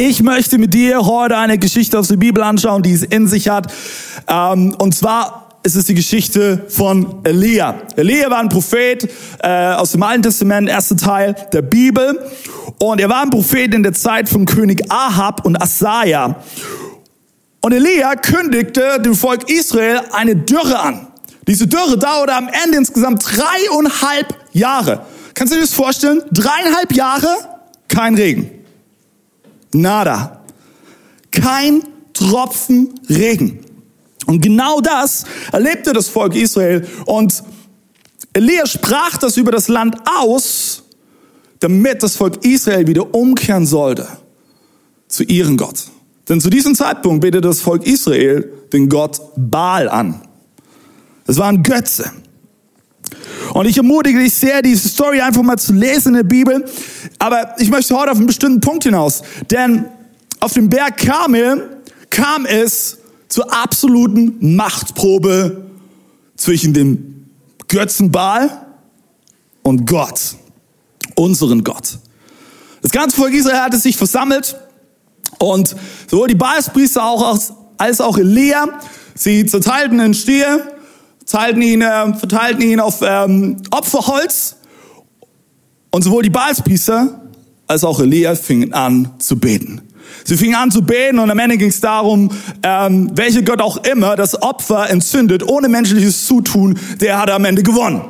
Ich möchte mit dir heute eine Geschichte aus der Bibel anschauen, die es in sich hat. Ähm, und zwar ist es die Geschichte von Elia. Elia war ein Prophet äh, aus dem Alten Testament, erster Teil der Bibel. Und er war ein Prophet in der Zeit von König Ahab und Asaja. Und Elia kündigte dem Volk Israel eine Dürre an. Diese Dürre dauerte am Ende insgesamt dreieinhalb Jahre. Kannst du dir das vorstellen? Dreieinhalb Jahre, kein Regen. Nada. Kein Tropfen Regen. Und genau das erlebte das Volk Israel. Und Elia sprach das über das Land aus, damit das Volk Israel wieder umkehren sollte zu ihrem Gott. Denn zu diesem Zeitpunkt betete das Volk Israel den Gott Baal an. Es war ein Götze. Und ich ermutige dich sehr, diese Story einfach mal zu lesen in der Bibel. Aber ich möchte heute auf einen bestimmten Punkt hinaus. Denn auf dem Berg Karmel kam es zur absoluten Machtprobe zwischen dem Götzenbaal und Gott, unseren Gott. Das ganze Volk Israel hatte sich versammelt und sowohl die Baalspriester als auch Elia, sie zerteilten den Stier teilten ihn, äh, verteilten ihn auf ähm, Opferholz. Und sowohl die Baalspriester als auch Elia fingen an zu beten. Sie fingen an zu beten und am Ende ging es darum, ähm, welcher Gott auch immer das Opfer entzündet, ohne menschliches Zutun, der hat am Ende gewonnen.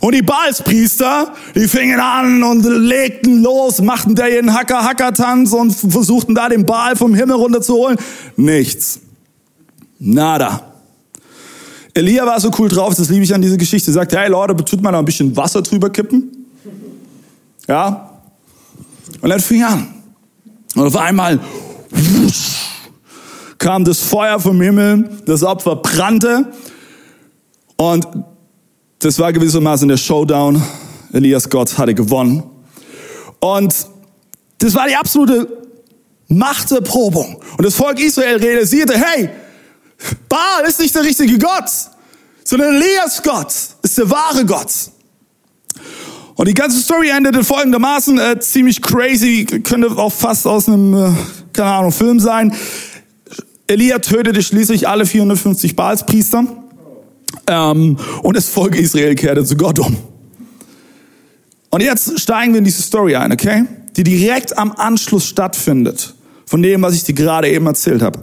Und die Baalspriester, die fingen an und legten los, machten da ihren Hacker-Hacker-Tanz und versuchten da den Baal vom Himmel runterzuholen. Nichts. Nada. Elia war so cool drauf, das liebe ich an dieser Geschichte. Sagte, hey Leute, tut mal noch ein bisschen Wasser drüber kippen. Ja. Und dann fing an. Und auf einmal wusch, kam das Feuer vom Himmel, das Opfer brannte. Und das war gewissermaßen der Showdown. Elias Gott hatte gewonnen. Und das war die absolute Machterprobung. Und das Volk Israel realisierte, hey, Baal ist nicht der richtige Gott, sondern Elias Gott ist der wahre Gott. Und die ganze Story endete folgendermaßen, äh, ziemlich crazy, könnte auch fast aus einem, äh, keine Ahnung, Film sein. Elia tötete schließlich alle 450 Baalspriester ähm, und das Volk Israel kehrte zu Gott um. Und jetzt steigen wir in diese Story ein, okay? Die direkt am Anschluss stattfindet von dem, was ich dir gerade eben erzählt habe.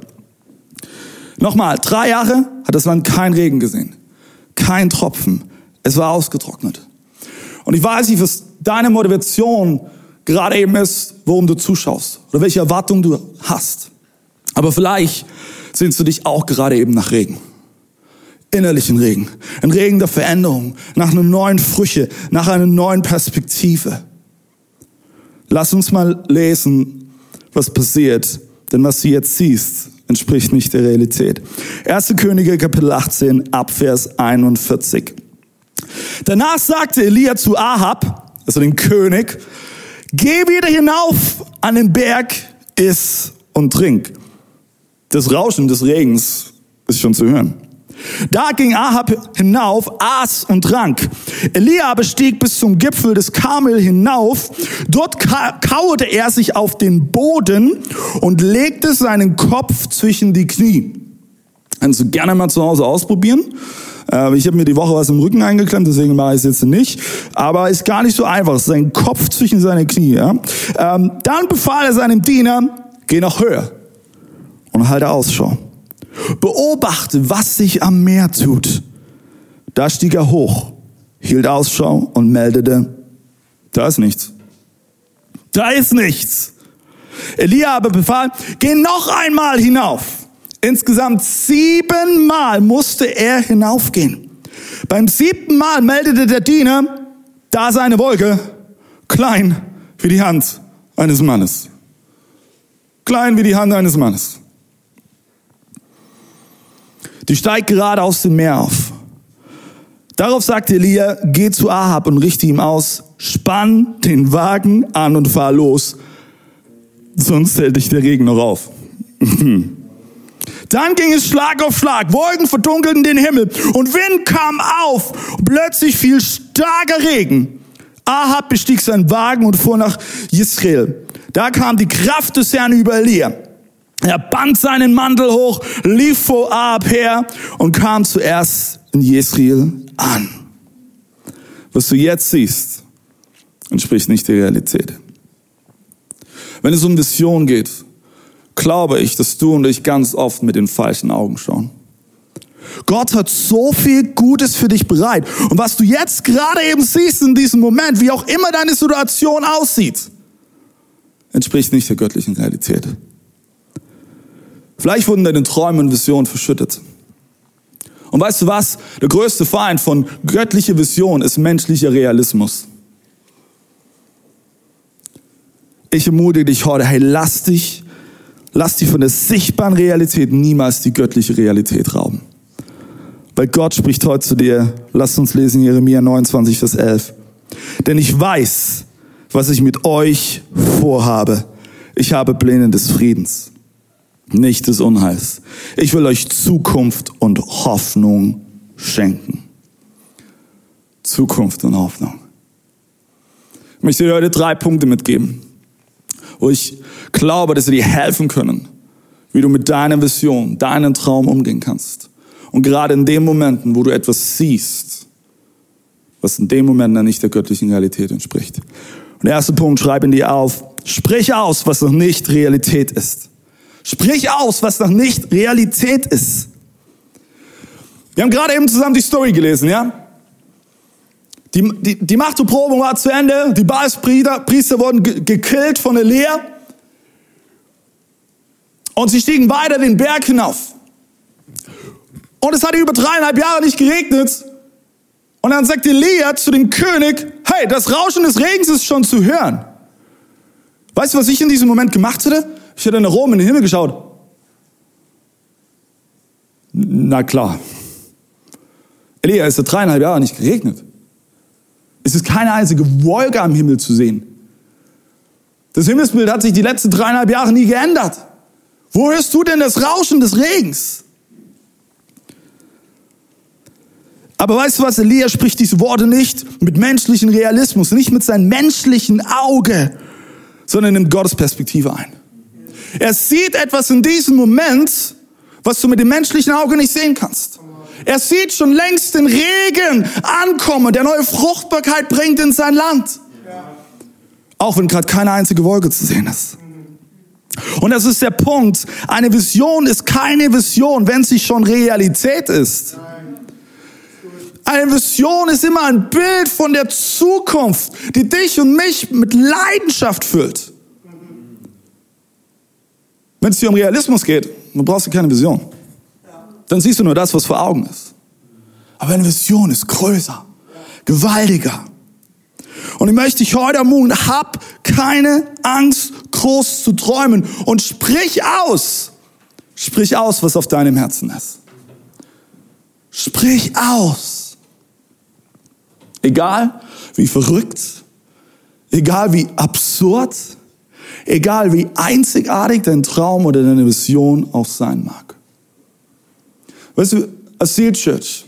Nochmal, drei Jahre hat das Land kein Regen gesehen. Kein Tropfen. Es war ausgetrocknet. Und ich weiß nicht, was deine Motivation gerade eben ist, worum du zuschaust oder welche Erwartungen du hast. Aber vielleicht sehnst du dich auch gerade eben nach Regen. Innerlichen Regen. Ein Regen der Veränderung. Nach einer neuen Früche. Nach einer neuen Perspektive. Lass uns mal lesen, was passiert. Denn was du jetzt siehst, entspricht nicht der Realität. 1. Könige Kapitel 18 Abvers 41. Danach sagte Elia zu Ahab, also dem König, geh wieder hinauf an den Berg, iss und trink. Das Rauschen des Regens ist schon zu hören. Da ging Ahab hinauf, aß und trank. Elia bestieg bis zum Gipfel des Karmel hinauf. Dort kauerte er sich auf den Boden und legte seinen Kopf zwischen die Knie. Kannst du gerne mal zu Hause ausprobieren. Äh, ich habe mir die Woche was im Rücken eingeklemmt, deswegen mache ich es jetzt nicht. Aber ist gar nicht so einfach. Sein Kopf zwischen seine Knie. Ja? Ähm, dann befahl er seinem Diener, geh nach Höhe und halte Ausschau. Beobachte, was sich am Meer tut. Da stieg er hoch, hielt Ausschau und meldete, da ist nichts. Da ist nichts. Elia aber befahl, geh noch einmal hinauf. Insgesamt siebenmal musste er hinaufgehen. Beim siebten Mal meldete der Diener, da sei eine Wolke, klein wie die Hand eines Mannes. Klein wie die Hand eines Mannes. Die steigt gerade aus dem Meer auf. Darauf sagt Elia, geh zu Ahab und richte ihm aus, spann den Wagen an und fahr los, sonst hält dich der Regen noch auf. Dann ging es Schlag auf Schlag, Wolken verdunkelten den Himmel und Wind kam auf. Plötzlich fiel starker Regen. Ahab bestieg seinen Wagen und fuhr nach Israel. Da kam die Kraft des Herrn über Elia. Er band seinen Mantel hoch, lief vor Ahab her und kam zuerst in Jesrael an. Was du jetzt siehst, entspricht nicht der Realität. Wenn es um Vision geht, glaube ich, dass du und ich ganz oft mit den falschen Augen schauen. Gott hat so viel Gutes für dich bereit. Und was du jetzt gerade eben siehst in diesem Moment, wie auch immer deine Situation aussieht, entspricht nicht der göttlichen Realität. Vielleicht wurden deine Träume und Visionen verschüttet. Und weißt du was? Der größte Feind von göttlicher Vision ist menschlicher Realismus. Ich ermutige dich heute, hey, lass dich, lass dich von der sichtbaren Realität niemals die göttliche Realität rauben. Weil Gott spricht heute zu dir. Lasst uns lesen Jeremia 29, Vers 11. Denn ich weiß, was ich mit euch vorhabe. Ich habe Pläne des Friedens, nicht des Unheils. Ich will euch Zukunft und Hoffnung schenken. Zukunft und Hoffnung. Ich möchte dir heute drei Punkte mitgeben, wo ich glaube, dass sie dir helfen können, wie du mit deiner Vision, deinem Traum umgehen kannst. Und gerade in den Momenten, wo du etwas siehst, was in dem Moment dann nicht der göttlichen Realität entspricht. Und der erste Punkt, schreib in dir auf, sprich aus, was noch nicht Realität ist. Sprich aus, was noch nicht Realität ist. Wir haben gerade eben zusammen die Story gelesen, ja? Die, die, die Machterprobung war zu Ende, die Baalspriester Priester wurden gekillt von Elia und sie stiegen weiter den Berg hinauf. Und es hat über dreieinhalb Jahre nicht geregnet. Und dann sagt Elia zu dem König, hey, das Rauschen des Regens ist schon zu hören. Weißt du, was ich in diesem Moment gemacht hätte? Ich hätte nach oben in den Himmel geschaut. Na klar. Elia, es hat dreieinhalb Jahre nicht geregnet. Es ist keine einzige Wolke am Himmel zu sehen. Das Himmelsbild hat sich die letzten dreieinhalb Jahre nie geändert. Wo hörst du denn das Rauschen des Regens? Aber weißt du was, Elia spricht diese Worte nicht mit menschlichen Realismus, nicht mit seinem menschlichen Auge, sondern nimmt Gottes Perspektive ein. Er sieht etwas in diesem Moment, was du mit dem menschlichen Auge nicht sehen kannst. Er sieht schon längst den Regen ankommen, der neue Fruchtbarkeit bringt in sein Land. Auch wenn gerade keine einzige Wolke zu sehen ist. Und das ist der Punkt. Eine Vision ist keine Vision, wenn sie schon Realität ist. Eine Vision ist immer ein Bild von der Zukunft, die dich und mich mit Leidenschaft füllt. Wenn es dir um Realismus geht, dann brauchst du keine Vision. Dann siehst du nur das, was vor Augen ist. Aber eine Vision ist größer, gewaltiger. Und ich möchte dich heute ermutigen, hab keine Angst, groß zu träumen und sprich aus. Sprich aus, was auf deinem Herzen ist. Sprich aus. Egal wie verrückt, egal wie absurd, egal wie einzigartig dein Traum oder deine Vision auch sein mag. Weißt du, Seal Church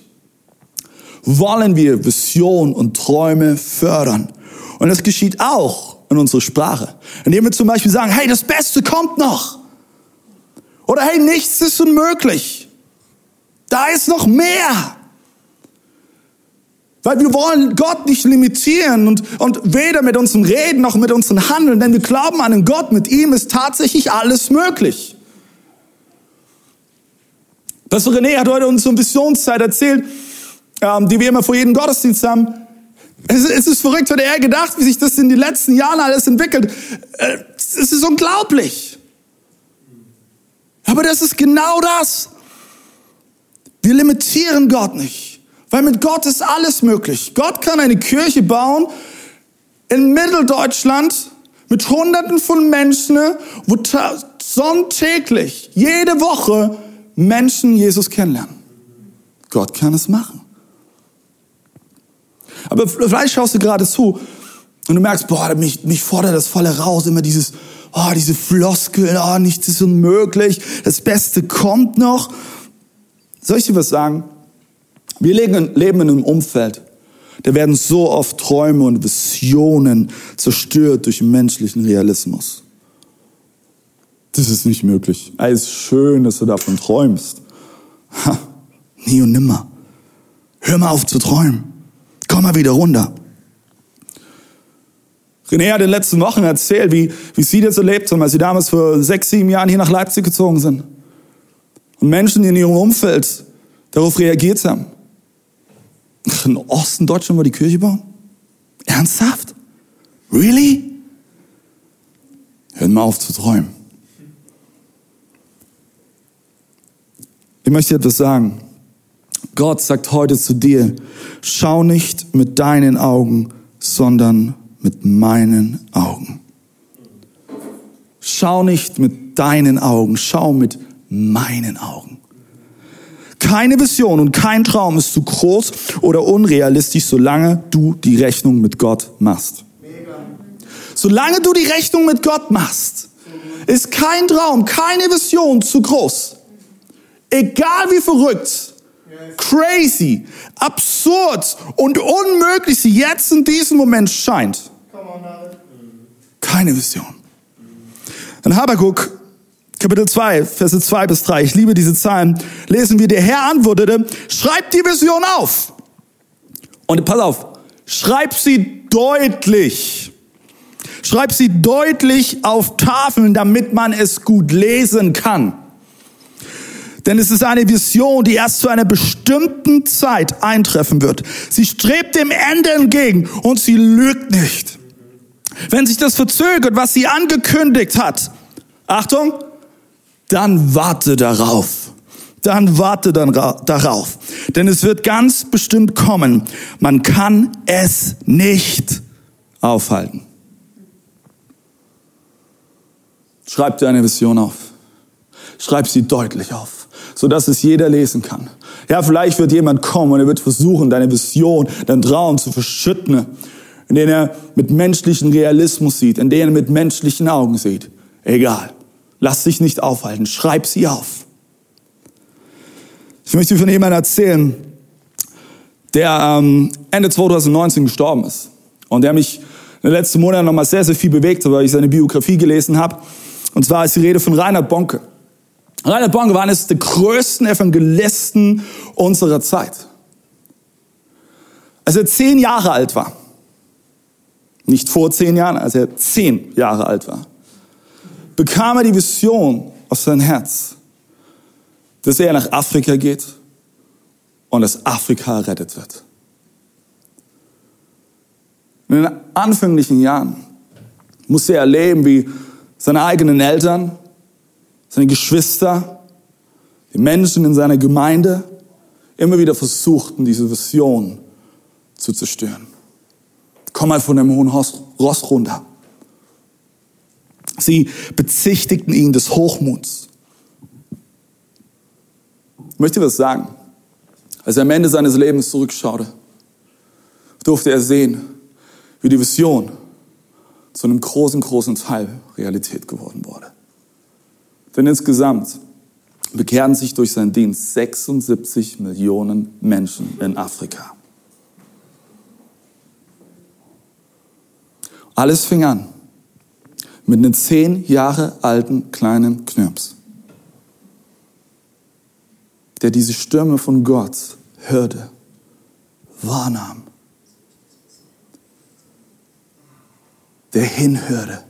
wollen wir Vision und Träume fördern. Und das geschieht auch in unserer Sprache. Indem wir zum Beispiel sagen, hey, das Beste kommt noch. Oder hey, nichts ist unmöglich. Da ist noch mehr. Weil wir wollen Gott nicht limitieren und, und weder mit unserem Reden noch mit unserem Handeln, denn wir glauben an einen Gott, mit ihm ist tatsächlich alles möglich. Pastor René hat heute uns eine Visionszeit erzählt, die wir immer vor jedem Gottesdienst haben. Es, ist verrückt, hat er gedacht, wie sich das in den letzten Jahren alles entwickelt. Äh, es ist unglaublich. Aber das ist genau das. Wir limitieren Gott nicht. Weil mit Gott ist alles möglich. Gott kann eine Kirche bauen in Mitteldeutschland mit Hunderten von Menschen, wo sonntäglich, jede Woche Menschen Jesus kennenlernen. Gott kann es machen. Aber vielleicht schaust du gerade zu und du merkst, boah, mich, mich fordert das voll heraus, immer dieses, oh, diese Floskeln, oh, nichts ist unmöglich, das Beste kommt noch. Soll ich dir was sagen? Wir leben in einem Umfeld, da werden so oft Träume und Visionen zerstört durch menschlichen Realismus. Das ist nicht möglich. Es ist schön, dass du davon träumst. Ha, nie und nimmer. Hör mal auf zu träumen. Komm mal wieder runter. René hat in den letzten Wochen erzählt, wie, wie sie das erlebt haben, als sie damals vor sechs, sieben Jahren hier nach Leipzig gezogen sind. Und Menschen in ihrem Umfeld darauf reagiert haben. In Osten Deutschland war die Kirche bauen? Ernsthaft? Really? Hör mal auf zu träumen. Ich möchte dir etwas sagen. Gott sagt heute zu dir, schau nicht mit deinen Augen, sondern mit meinen Augen. Schau nicht mit deinen Augen, schau mit meinen Augen. Keine Vision und kein Traum ist zu groß oder unrealistisch, solange du die Rechnung mit Gott machst. Solange du die Rechnung mit Gott machst, ist kein Traum, keine Vision zu groß. Egal wie verrückt, crazy, absurd und unmöglich jetzt in diesem Moment scheint. Keine Vision. In Habakkuk Kapitel 2, Verse 2 bis 3, ich liebe diese Zahlen, lesen wir, der Herr antwortete, schreib die Vision auf. Und pass auf, schreib sie deutlich. Schreib sie deutlich auf Tafeln, damit man es gut lesen kann. Denn es ist eine Vision, die erst zu einer bestimmten Zeit eintreffen wird. Sie strebt dem Ende entgegen und sie lügt nicht. Wenn sich das verzögert, was sie angekündigt hat, Achtung, dann warte darauf. Dann warte dann darauf. Denn es wird ganz bestimmt kommen. Man kann es nicht aufhalten. Schreib dir eine Vision auf. Schreib sie deutlich auf, sodass es jeder lesen kann. Ja, vielleicht wird jemand kommen und er wird versuchen, deine Vision, dein Traum zu verschütten, in den er mit menschlichen Realismus sieht, in den er mit menschlichen Augen sieht. Egal. Lass dich nicht aufhalten. Schreib sie auf. Ich möchte von jemandem erzählen, der ähm, Ende 2019 gestorben ist. Und der mich in den letzten Monaten nochmal sehr, sehr viel bewegt hat, weil ich seine Biografie gelesen habe. Und zwar ist die Rede von Reinhard Bonke. Reinhard Bonke war eines der größten Evangelisten unserer Zeit. Als er zehn Jahre alt war, nicht vor zehn Jahren, als er zehn Jahre alt war, bekam er die Vision aus seinem Herz, dass er nach Afrika geht und dass Afrika errettet wird. In den anfänglichen Jahren musste er erleben, wie seine eigenen Eltern, seine Geschwister, die Menschen in seiner Gemeinde immer wieder versuchten, diese Vision zu zerstören. Komm mal von dem hohen Ross runter. Sie bezichtigten ihn des Hochmuts. Ich möchte was sagen. Als er am Ende seines Lebens zurückschaute, durfte er sehen, wie die Vision zu einem großen, großen Teil Realität geworden wurde. Denn insgesamt bekehren sich durch seinen Dienst 76 Millionen Menschen in Afrika. Alles fing an mit einem zehn Jahre alten kleinen Knirps, der diese Stürme von Gott hörte, wahrnahm, der hinhörte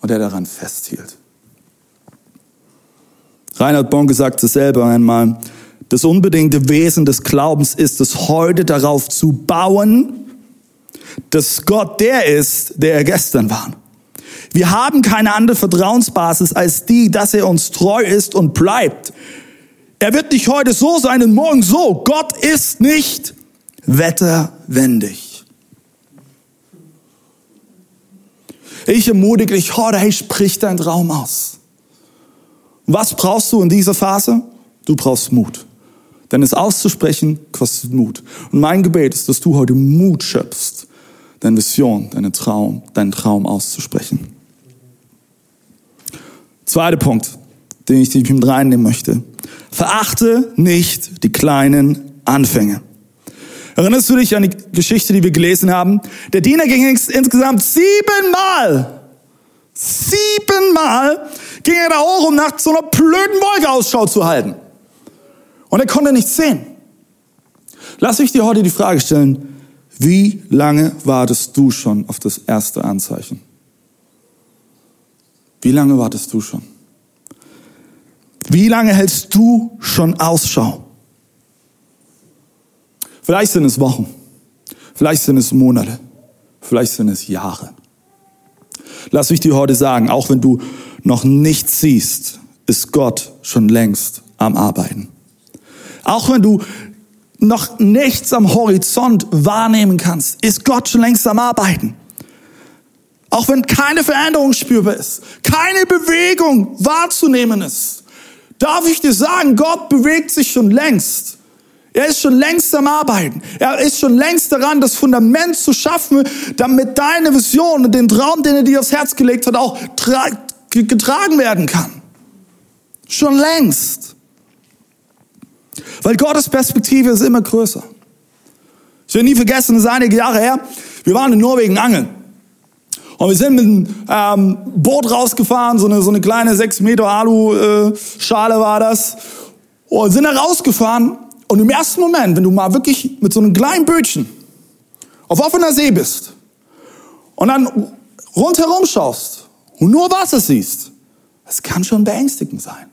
und der daran festhielt. Reinhard Bonke sagte selber einmal, das unbedingte Wesen des Glaubens ist es, heute darauf zu bauen, dass Gott der ist, der er gestern war. Wir haben keine andere Vertrauensbasis als die, dass er uns treu ist und bleibt. Er wird nicht heute so sein und morgen so. Gott ist nicht wetterwendig. Ich ermutige dich hey, sprich deinen Traum aus. Was brauchst du in dieser Phase? Du brauchst Mut. Denn es auszusprechen kostet Mut. Und mein Gebet ist, dass du heute Mut schöpfst, deine Vision, deinen Traum, deinen Traum auszusprechen. Zweiter Punkt, den ich dich mit reinnehmen möchte. Verachte nicht die kleinen Anfänge. Erinnerst du dich an die Geschichte, die wir gelesen haben? Der Diener ging insgesamt siebenmal, siebenmal ging er da hoch, um nach so einer blöden Wolke Ausschau zu halten. Und er konnte nichts sehen. Lass mich dir heute die Frage stellen, wie lange wartest du schon auf das erste Anzeichen? Wie lange wartest du schon? Wie lange hältst du schon Ausschau? Vielleicht sind es Wochen, vielleicht sind es Monate, vielleicht sind es Jahre. Lass mich dir heute sagen, auch wenn du noch nichts siehst, ist Gott schon längst am Arbeiten. Auch wenn du noch nichts am Horizont wahrnehmen kannst, ist Gott schon längst am Arbeiten. Auch wenn keine Veränderung spürbar ist, keine Bewegung wahrzunehmen ist, darf ich dir sagen, Gott bewegt sich schon längst. Er ist schon längst am Arbeiten. Er ist schon längst daran, das Fundament zu schaffen, damit deine Vision und den Traum, den er dir aufs Herz gelegt hat, auch getragen werden kann. Schon längst. Weil Gottes Perspektive ist immer größer. Ich werde nie vergessen, das ist einige Jahre her. Wir waren in Norwegen angeln. Und wir sind mit einem ähm, Boot rausgefahren, so eine, so eine kleine 6 Meter Alu-Schale äh, war das. Und sind da rausgefahren. Und im ersten Moment, wenn du mal wirklich mit so einem kleinen Bötchen auf offener See bist und dann rundherum schaust und nur Wasser siehst, das kann schon beängstigend sein.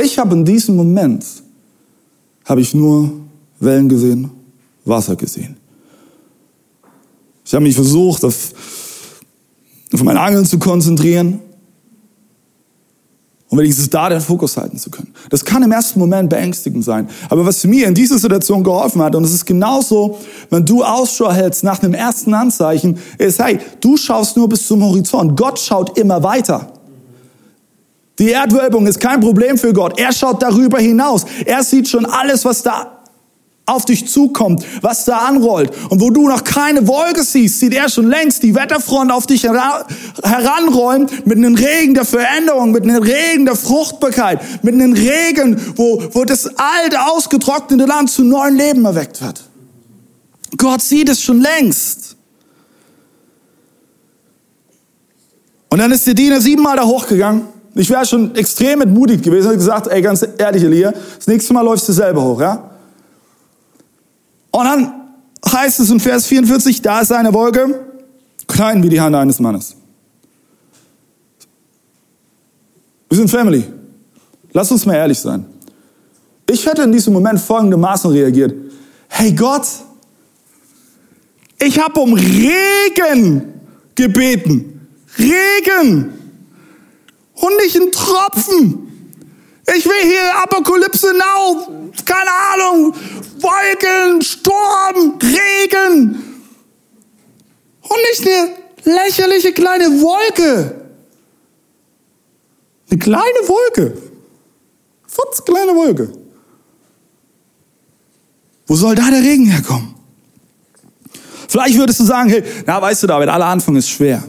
Ich habe in diesem Moment habe ich nur Wellen gesehen, Wasser gesehen. Ich habe mich versucht, auf, auf mein Angeln zu konzentrieren und wenigstens da den Fokus halten zu können. Das kann im ersten Moment beängstigend sein. Aber was mir in dieser Situation geholfen hat, und es ist genauso, wenn du Ausschau hältst nach einem ersten Anzeichen, ist, hey, du schaust nur bis zum Horizont. Gott schaut immer weiter. Die Erdwölbung ist kein Problem für Gott. Er schaut darüber hinaus. Er sieht schon alles, was da auf dich zukommt, was da anrollt. Und wo du noch keine Wolke siehst, sieht er schon längst die Wetterfront auf dich heranrollen mit einem Regen der Veränderung, mit einem Regen der Fruchtbarkeit, mit einem Regen, wo, wo das alte, ausgetrocknete Land zu neuen Leben erweckt wird. Gott sieht es schon längst. Und dann ist der Diener siebenmal da hochgegangen ich wäre schon extrem entmutigt gewesen und gesagt, ey, ganz ehrlich, Elia, das nächste Mal läufst du selber hoch, ja? Und dann heißt es in Vers 44, da ist eine Wolke, klein wie die Hand eines Mannes. Wir sind Family. Lass uns mal ehrlich sein. Ich hätte in diesem Moment folgendermaßen reagiert. Hey Gott, ich habe um Regen gebeten. Regen und nicht ein Tropfen. Ich will hier Apokalypse Now, keine Ahnung, Wolken, Sturm, Regen. Und nicht eine lächerliche kleine Wolke. Eine kleine Wolke. Futz, kleine Wolke. Wo soll da der Regen herkommen? Vielleicht würdest du sagen, hey, na weißt du David, aller Anfang ist schwer.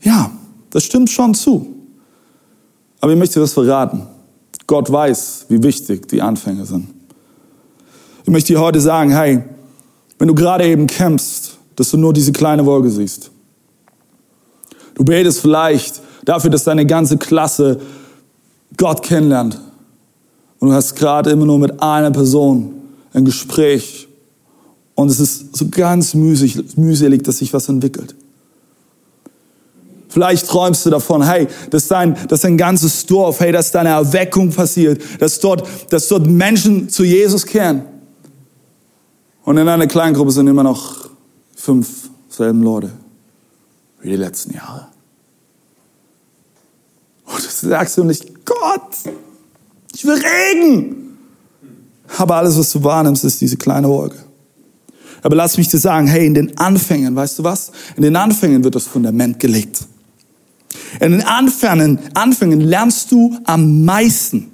Ja, das stimmt schon zu. Aber ich möchte dir das verraten. Gott weiß, wie wichtig die Anfänge sind. Ich möchte dir heute sagen, hey, wenn du gerade eben kämpfst, dass du nur diese kleine Wolke siehst. Du betest vielleicht dafür, dass deine ganze Klasse Gott kennenlernt. Und du hast gerade immer nur mit einer Person ein Gespräch. Und es ist so ganz mühselig, dass sich was entwickelt. Vielleicht träumst du davon, hey, dass dein, dass dein ganzes Dorf, hey, dass deine Erweckung passiert, dass dort, dass dort Menschen zu Jesus kehren. Und in einer kleinen Gruppe sind immer noch fünf selben Leute wie die letzten Jahre. Und du sagst du nicht, Gott, ich will Regen. Aber alles, was du wahrnimmst, ist diese kleine Wolke. Aber lass mich dir sagen, hey, in den Anfängen, weißt du was? In den Anfängen wird das Fundament gelegt. In den Anfängen, Anfängen lernst du am meisten.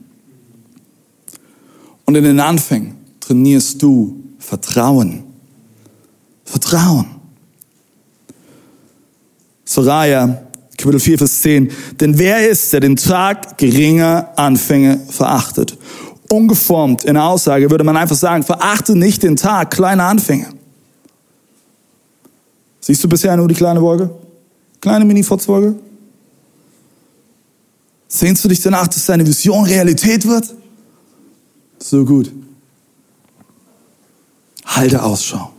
Und in den Anfängen trainierst du Vertrauen. Vertrauen. Soraya, Kapitel 4, Vers 10. Denn wer ist, der den Tag geringer Anfänge verachtet? Ungeformt in der Aussage würde man einfach sagen, verachte nicht den Tag kleiner Anfänge. Siehst du bisher nur die kleine Wolke? Kleine Mini-Fotzwolke? Sehnst du dich danach, dass deine Vision Realität wird? So gut. Halte Ausschau.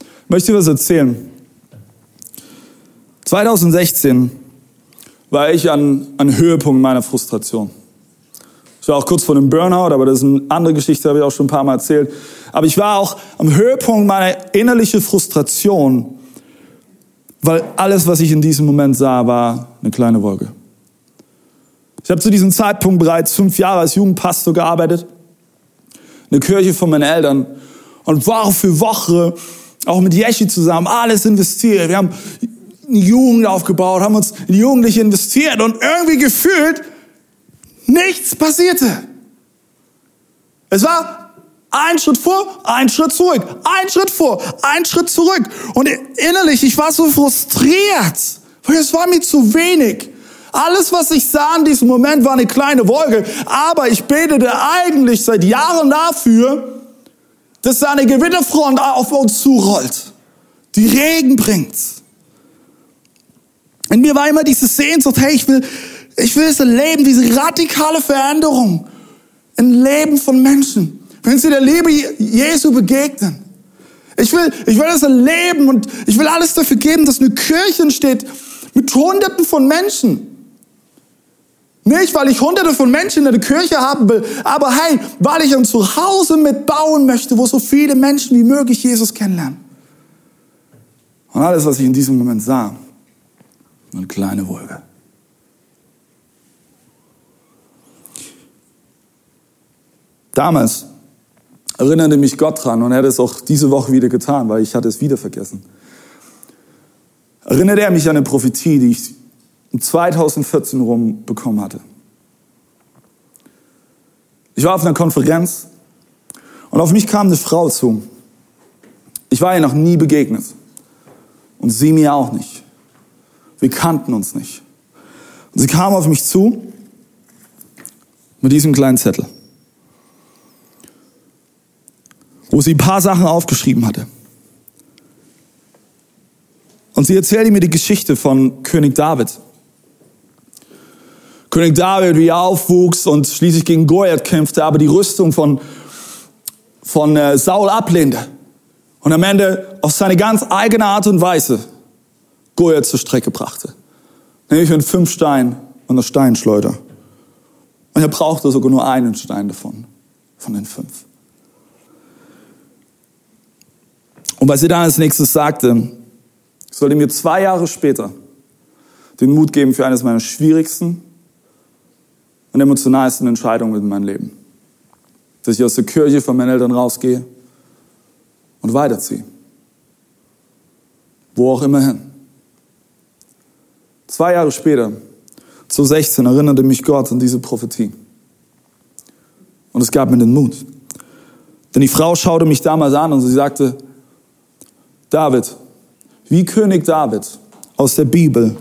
Ich möchte dir was erzählen. 2016 war ich an, an Höhepunkt meiner Frustration. Ich war auch kurz vor einem Burnout, aber das ist eine andere Geschichte, habe ich auch schon ein paar Mal erzählt. Aber ich war auch am Höhepunkt meiner innerlichen Frustration, weil alles, was ich in diesem Moment sah, war eine kleine Wolke. Ich habe zu diesem Zeitpunkt bereits fünf Jahre als Jugendpastor gearbeitet, eine Kirche von meinen Eltern und Woche für Woche auch mit Yeshi zusammen alles investiert. Wir haben eine Jugend aufgebaut, haben uns in Jugendliche investiert und irgendwie gefühlt nichts passierte. Es war ein Schritt vor, ein Schritt zurück, ein Schritt vor, ein Schritt zurück. Und innerlich, ich war so frustriert, weil es war mir zu wenig. Alles, was ich sah in diesem Moment, war eine kleine Wolke. Aber ich betete eigentlich seit Jahren dafür, dass da eine Gewitterfront auf uns zurollt, die Regen bringt. In mir war immer diese Sehnsucht, hey, ich will, ich will es erleben, diese radikale Veränderung im Leben von Menschen. Wenn sie der Liebe Jesu begegnen. Ich will, ich will das erleben und ich will alles dafür geben, dass eine Kirche entsteht mit Hunderten von Menschen. Nicht, weil ich hunderte von Menschen in der Kirche haben will, aber hey, weil ich ein Zuhause mitbauen möchte, wo so viele Menschen wie möglich Jesus kennenlernen. Und alles, was ich in diesem Moment sah, eine kleine Wolke. Damals erinnerte mich Gott dran und er hat es auch diese Woche wieder getan, weil ich hatte es wieder vergessen. Erinnerte er mich an eine Prophetie, die ich 2014 rum bekommen hatte. Ich war auf einer Konferenz und auf mich kam eine Frau zu. Ich war ihr noch nie begegnet und sie mir auch nicht. Wir kannten uns nicht. Und sie kam auf mich zu mit diesem kleinen Zettel, wo sie ein paar Sachen aufgeschrieben hatte. Und sie erzählte mir die Geschichte von König David. König David, wie er aufwuchs und schließlich gegen Goliath kämpfte, aber die Rüstung von, von äh, Saul ablehnte. Und am Ende auf seine ganz eigene Art und Weise Goliath zur Strecke brachte. Nämlich mit fünf Steinen und einer Steinschleuder. Und er brauchte sogar nur einen Stein davon, von den fünf. Und was sie dann als nächstes sagte, sollte mir zwei Jahre später den Mut geben für eines meiner schwierigsten und emotionalsten Entscheidungen in meinem Leben. Dass ich aus der Kirche von meinen Eltern rausgehe und weiterziehe. Wo auch immer hin. Zwei Jahre später, zu 16, erinnerte mich Gott an diese Prophetie. Und es gab mir den Mut. Denn die Frau schaute mich damals an und sie sagte, David, wie König David aus der Bibel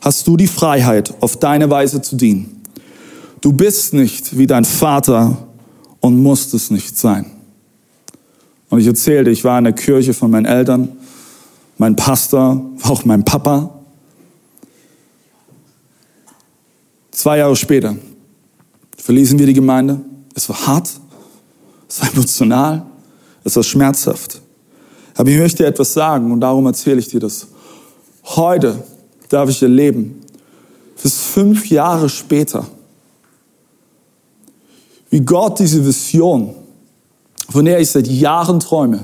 hast du die Freiheit, auf deine Weise zu dienen. Du bist nicht wie dein Vater und musst es nicht sein. Und ich erzählte, ich war in der Kirche von meinen Eltern, mein Pastor, auch mein Papa. Zwei Jahre später verließen wir die Gemeinde. Es war hart, es war emotional, es war schmerzhaft. Aber ich möchte etwas sagen und darum erzähle ich dir das. Heute darf ich erleben, bis fünf Jahre später, wie Gott diese Vision, von der ich seit Jahren träume,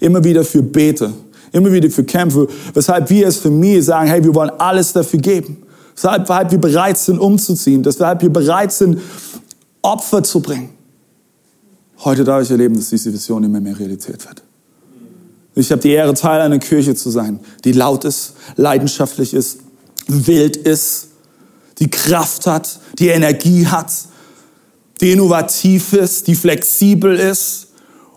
immer wieder für bete, immer wieder für kämpfe, weshalb wir als Familie sagen, hey, wir wollen alles dafür geben. Weshalb wir bereit sind, umzuziehen, weshalb wir bereit sind, Opfer zu bringen. Heute darf ich erleben, dass diese Vision immer mehr Realität wird. Ich habe die Ehre, Teil einer Kirche zu sein, die laut ist, leidenschaftlich ist, wild ist, die Kraft hat, die Energie hat, die innovativ ist, die flexibel ist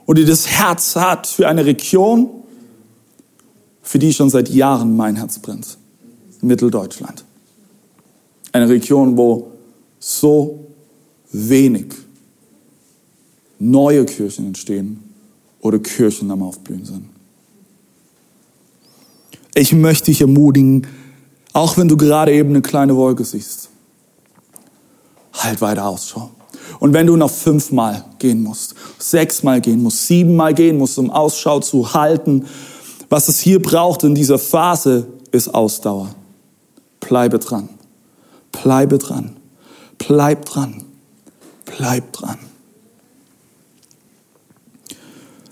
und die das Herz hat für eine Region, für die schon seit Jahren mein Herz brennt. Mitteldeutschland. Eine Region, wo so wenig neue Kirchen entstehen oder Kirchen am Aufblühen sind. Ich möchte dich ermutigen, auch wenn du gerade eben eine kleine Wolke siehst, halt weiter Ausschau. Und wenn du noch fünfmal gehen musst, sechsmal gehen musst, siebenmal gehen musst, um Ausschau zu halten, was es hier braucht in dieser Phase, ist Ausdauer. Bleibe dran. Bleibe dran. Bleib dran. Bleib dran.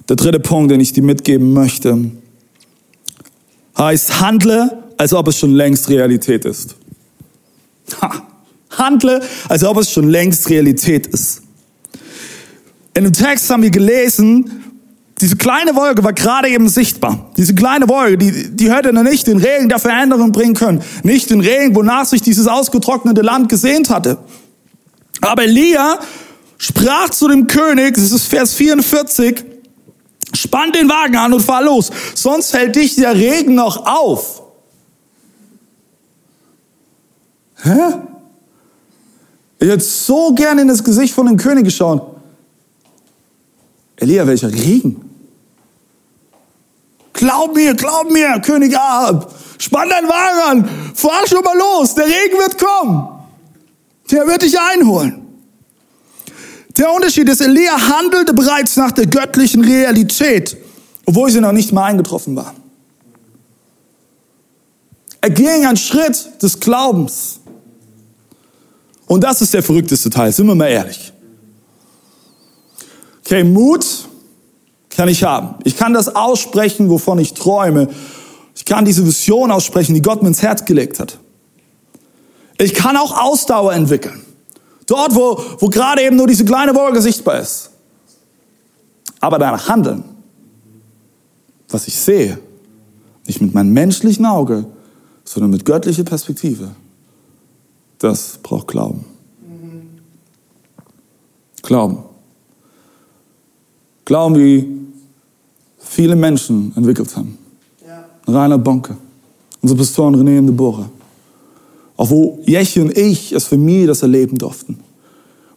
Der dritte Punkt, den ich dir mitgeben möchte, heißt, handle, als ob es schon längst Realität ist. Ha. Handle, als ob es schon längst Realität ist. In dem Text haben wir gelesen, diese kleine Wolke war gerade eben sichtbar. Diese kleine Wolke, die, die hätte noch nicht den Regen der Veränderung bringen können. Nicht den Regen, wonach sich dieses ausgetrocknete Land gesehnt hatte. Aber Elia sprach zu dem König, das ist Vers 44, spann den Wagen an und fahr los, sonst hält dich der Regen noch auf. Hä? Ich hätte so gerne in das Gesicht von dem König geschaut. Elia, welcher Regen? Glaub mir, glaub mir, König Ahab, spann deinen Wagen an, fahr schon mal los, der Regen wird kommen. Der wird dich einholen. Der Unterschied ist, Elia handelte bereits nach der göttlichen Realität, obwohl sie noch nicht mal eingetroffen war. Er ging einen Schritt des Glaubens. Und das ist der verrückteste Teil, sind wir mal ehrlich. Okay, Mut kann ich haben. Ich kann das aussprechen, wovon ich träume. Ich kann diese Vision aussprechen, die Gott mir ins Herz gelegt hat. Ich kann auch Ausdauer entwickeln. Dort, wo, wo gerade eben nur diese kleine Wolke sichtbar ist. Aber danach handeln, was ich sehe, nicht mit meinem menschlichen Auge, sondern mit göttlicher Perspektive, das braucht Glauben. Glauben. Glauben, wie viele Menschen entwickelt haben. Ja. Rainer Bonke, unser Pastoren René und Deborah. Auch wo Jechi und ich als Familie das erleben durften.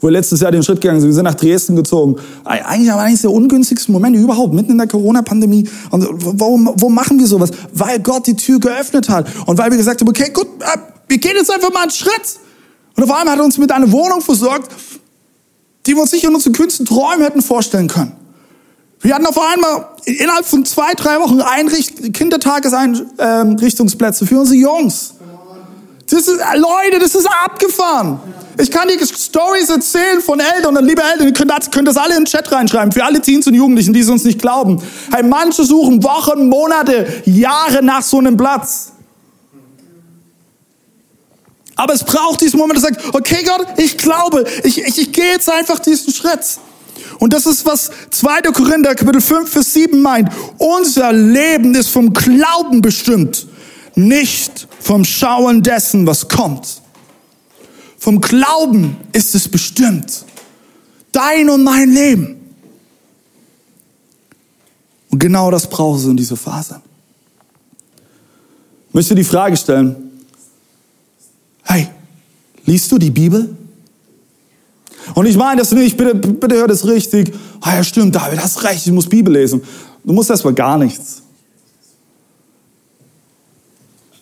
Wo wir letztes Jahr den Schritt gegangen sind, wir sind nach Dresden gezogen. Eigentlich war eines der ungünstigsten Momente überhaupt, mitten in der Corona-Pandemie. Und warum, wo machen wir sowas? Weil Gott die Tür geöffnet hat. Und weil wir gesagt haben, okay, gut, äh, wir gehen jetzt einfach mal einen Schritt. Und auf einmal hat er uns mit einer Wohnung versorgt, die wir uns nicht in unseren kühnsten Träumen hätten vorstellen können. Wir hatten auf einmal innerhalb von zwei, drei Wochen Einricht Kindertageseinrichtungsplätze für unsere Jungs. Das ist, Leute, das ist abgefahren. Ich kann dir Stories erzählen von Eltern und liebe Eltern, ihr könnt das, könnt das alle in den Chat reinschreiben, für alle Teens und Jugendlichen, die es uns nicht glauben. Hey, manche suchen Wochen, Monate, Jahre nach so einem Platz. Aber es braucht diesen Moment, der sagt, okay Gott, ich glaube, ich, ich, ich gehe jetzt einfach diesen Schritt. Und das ist, was 2. Korinther Kapitel 5, Vers 7 meint. Unser Leben ist vom Glauben bestimmt, nicht vom Schauen dessen, was kommt. Vom Glauben ist es bestimmt. Dein und mein Leben. Und genau das brauchst du in dieser Phase. Ich möchte die Frage stellen, hey, liest du die Bibel? Und ich meine das nicht, bitte, bitte hör das richtig. Ah ja, stimmt, David, hast recht, ich muss Bibel lesen. Du musst erstmal gar nichts.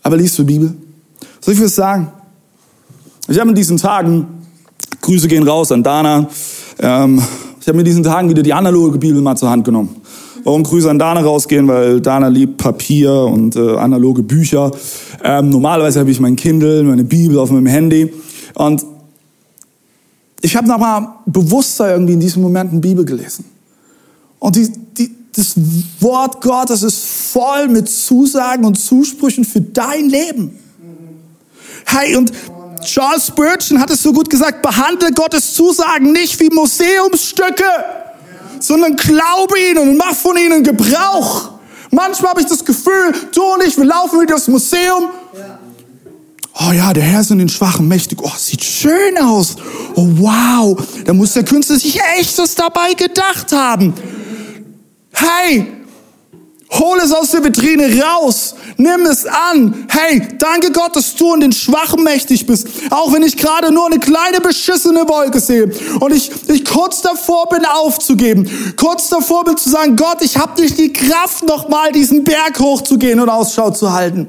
Aber liest du Bibel? Soll ich was sagen? Ich habe in diesen Tagen, Grüße gehen raus an Dana, ähm, ich habe in diesen Tagen wieder die analoge Bibel mal zur Hand genommen. Warum Grüße an Dana rausgehen? Weil Dana liebt Papier und äh, analoge Bücher. Ähm, normalerweise habe ich mein Kindle, meine Bibel auf meinem Handy. Und ich habe nochmal bewusster irgendwie in diesem Moment eine Bibel gelesen. Und die, die, das Wort Gottes ist voll mit Zusagen und Zusprüchen für dein Leben. Hey, und Charles Spurgeon hat es so gut gesagt, behandle Gottes Zusagen nicht wie Museumsstücke, sondern glaube ihnen und mach von ihnen Gebrauch. Manchmal habe ich das Gefühl, du und ich, wir laufen wieder das Museum. Oh ja, der Herr ist in den Schwachen mächtig. Oh, sieht schön aus. oh wow, da muss der Künstler sich echtes dabei gedacht haben. Hey, hol es aus der Vitrine raus, nimm es an. Hey, danke Gott, dass du in den Schwachen mächtig bist. Auch wenn ich gerade nur eine kleine beschissene Wolke sehe und ich, ich kurz davor bin aufzugeben, kurz davor bin zu sagen, Gott, ich habe nicht die Kraft, nochmal diesen Berg hochzugehen und Ausschau zu halten.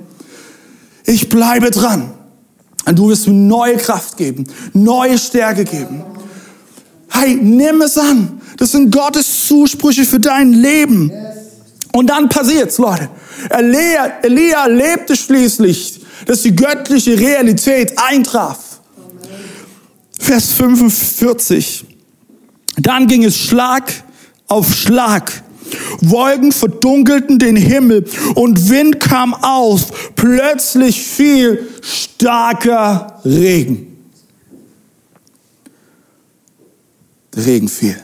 Ich bleibe dran. Und du wirst mir neue Kraft geben, neue Stärke geben. Hey, nimm es an. Das sind Gottes Zusprüche für dein Leben. Und dann passiert's, Leute. Elia, Elia lebte schließlich, dass die göttliche Realität eintraf. Vers 45. Dann ging es Schlag auf Schlag. Wolken verdunkelten den Himmel und Wind kam auf. Plötzlich fiel starker Regen. Der Regen fiel.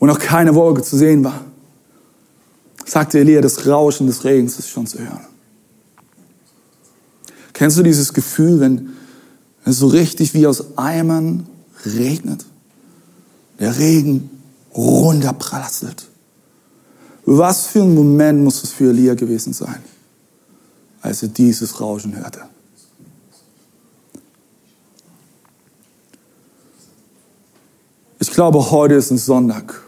Und noch keine Wolke zu sehen war, sagte Elia, das Rauschen des Regens ist schon zu hören. Kennst du dieses Gefühl, wenn es so richtig wie aus Eimern regnet? der Regen runterprasselt. Was für ein Moment muss es für Elia gewesen sein, als er dieses Rauschen hörte. Ich glaube, heute ist ein Sonntag,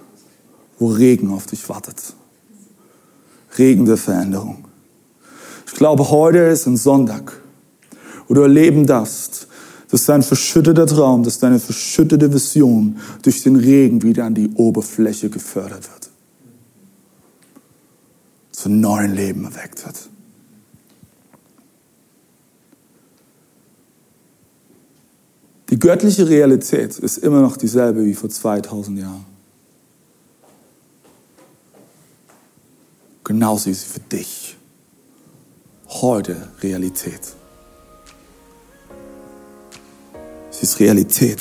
wo Regen auf dich wartet. Regen der Veränderung. Ich glaube, heute ist ein Sonntag, wo du erleben darfst, dass dein verschütteter Traum, dass deine verschüttete Vision durch den Regen wieder an die Oberfläche gefördert wird. Zu neuen Leben erweckt wird. Die göttliche Realität ist immer noch dieselbe wie vor 2000 Jahren. Genauso ist sie für dich heute Realität. ist Realität.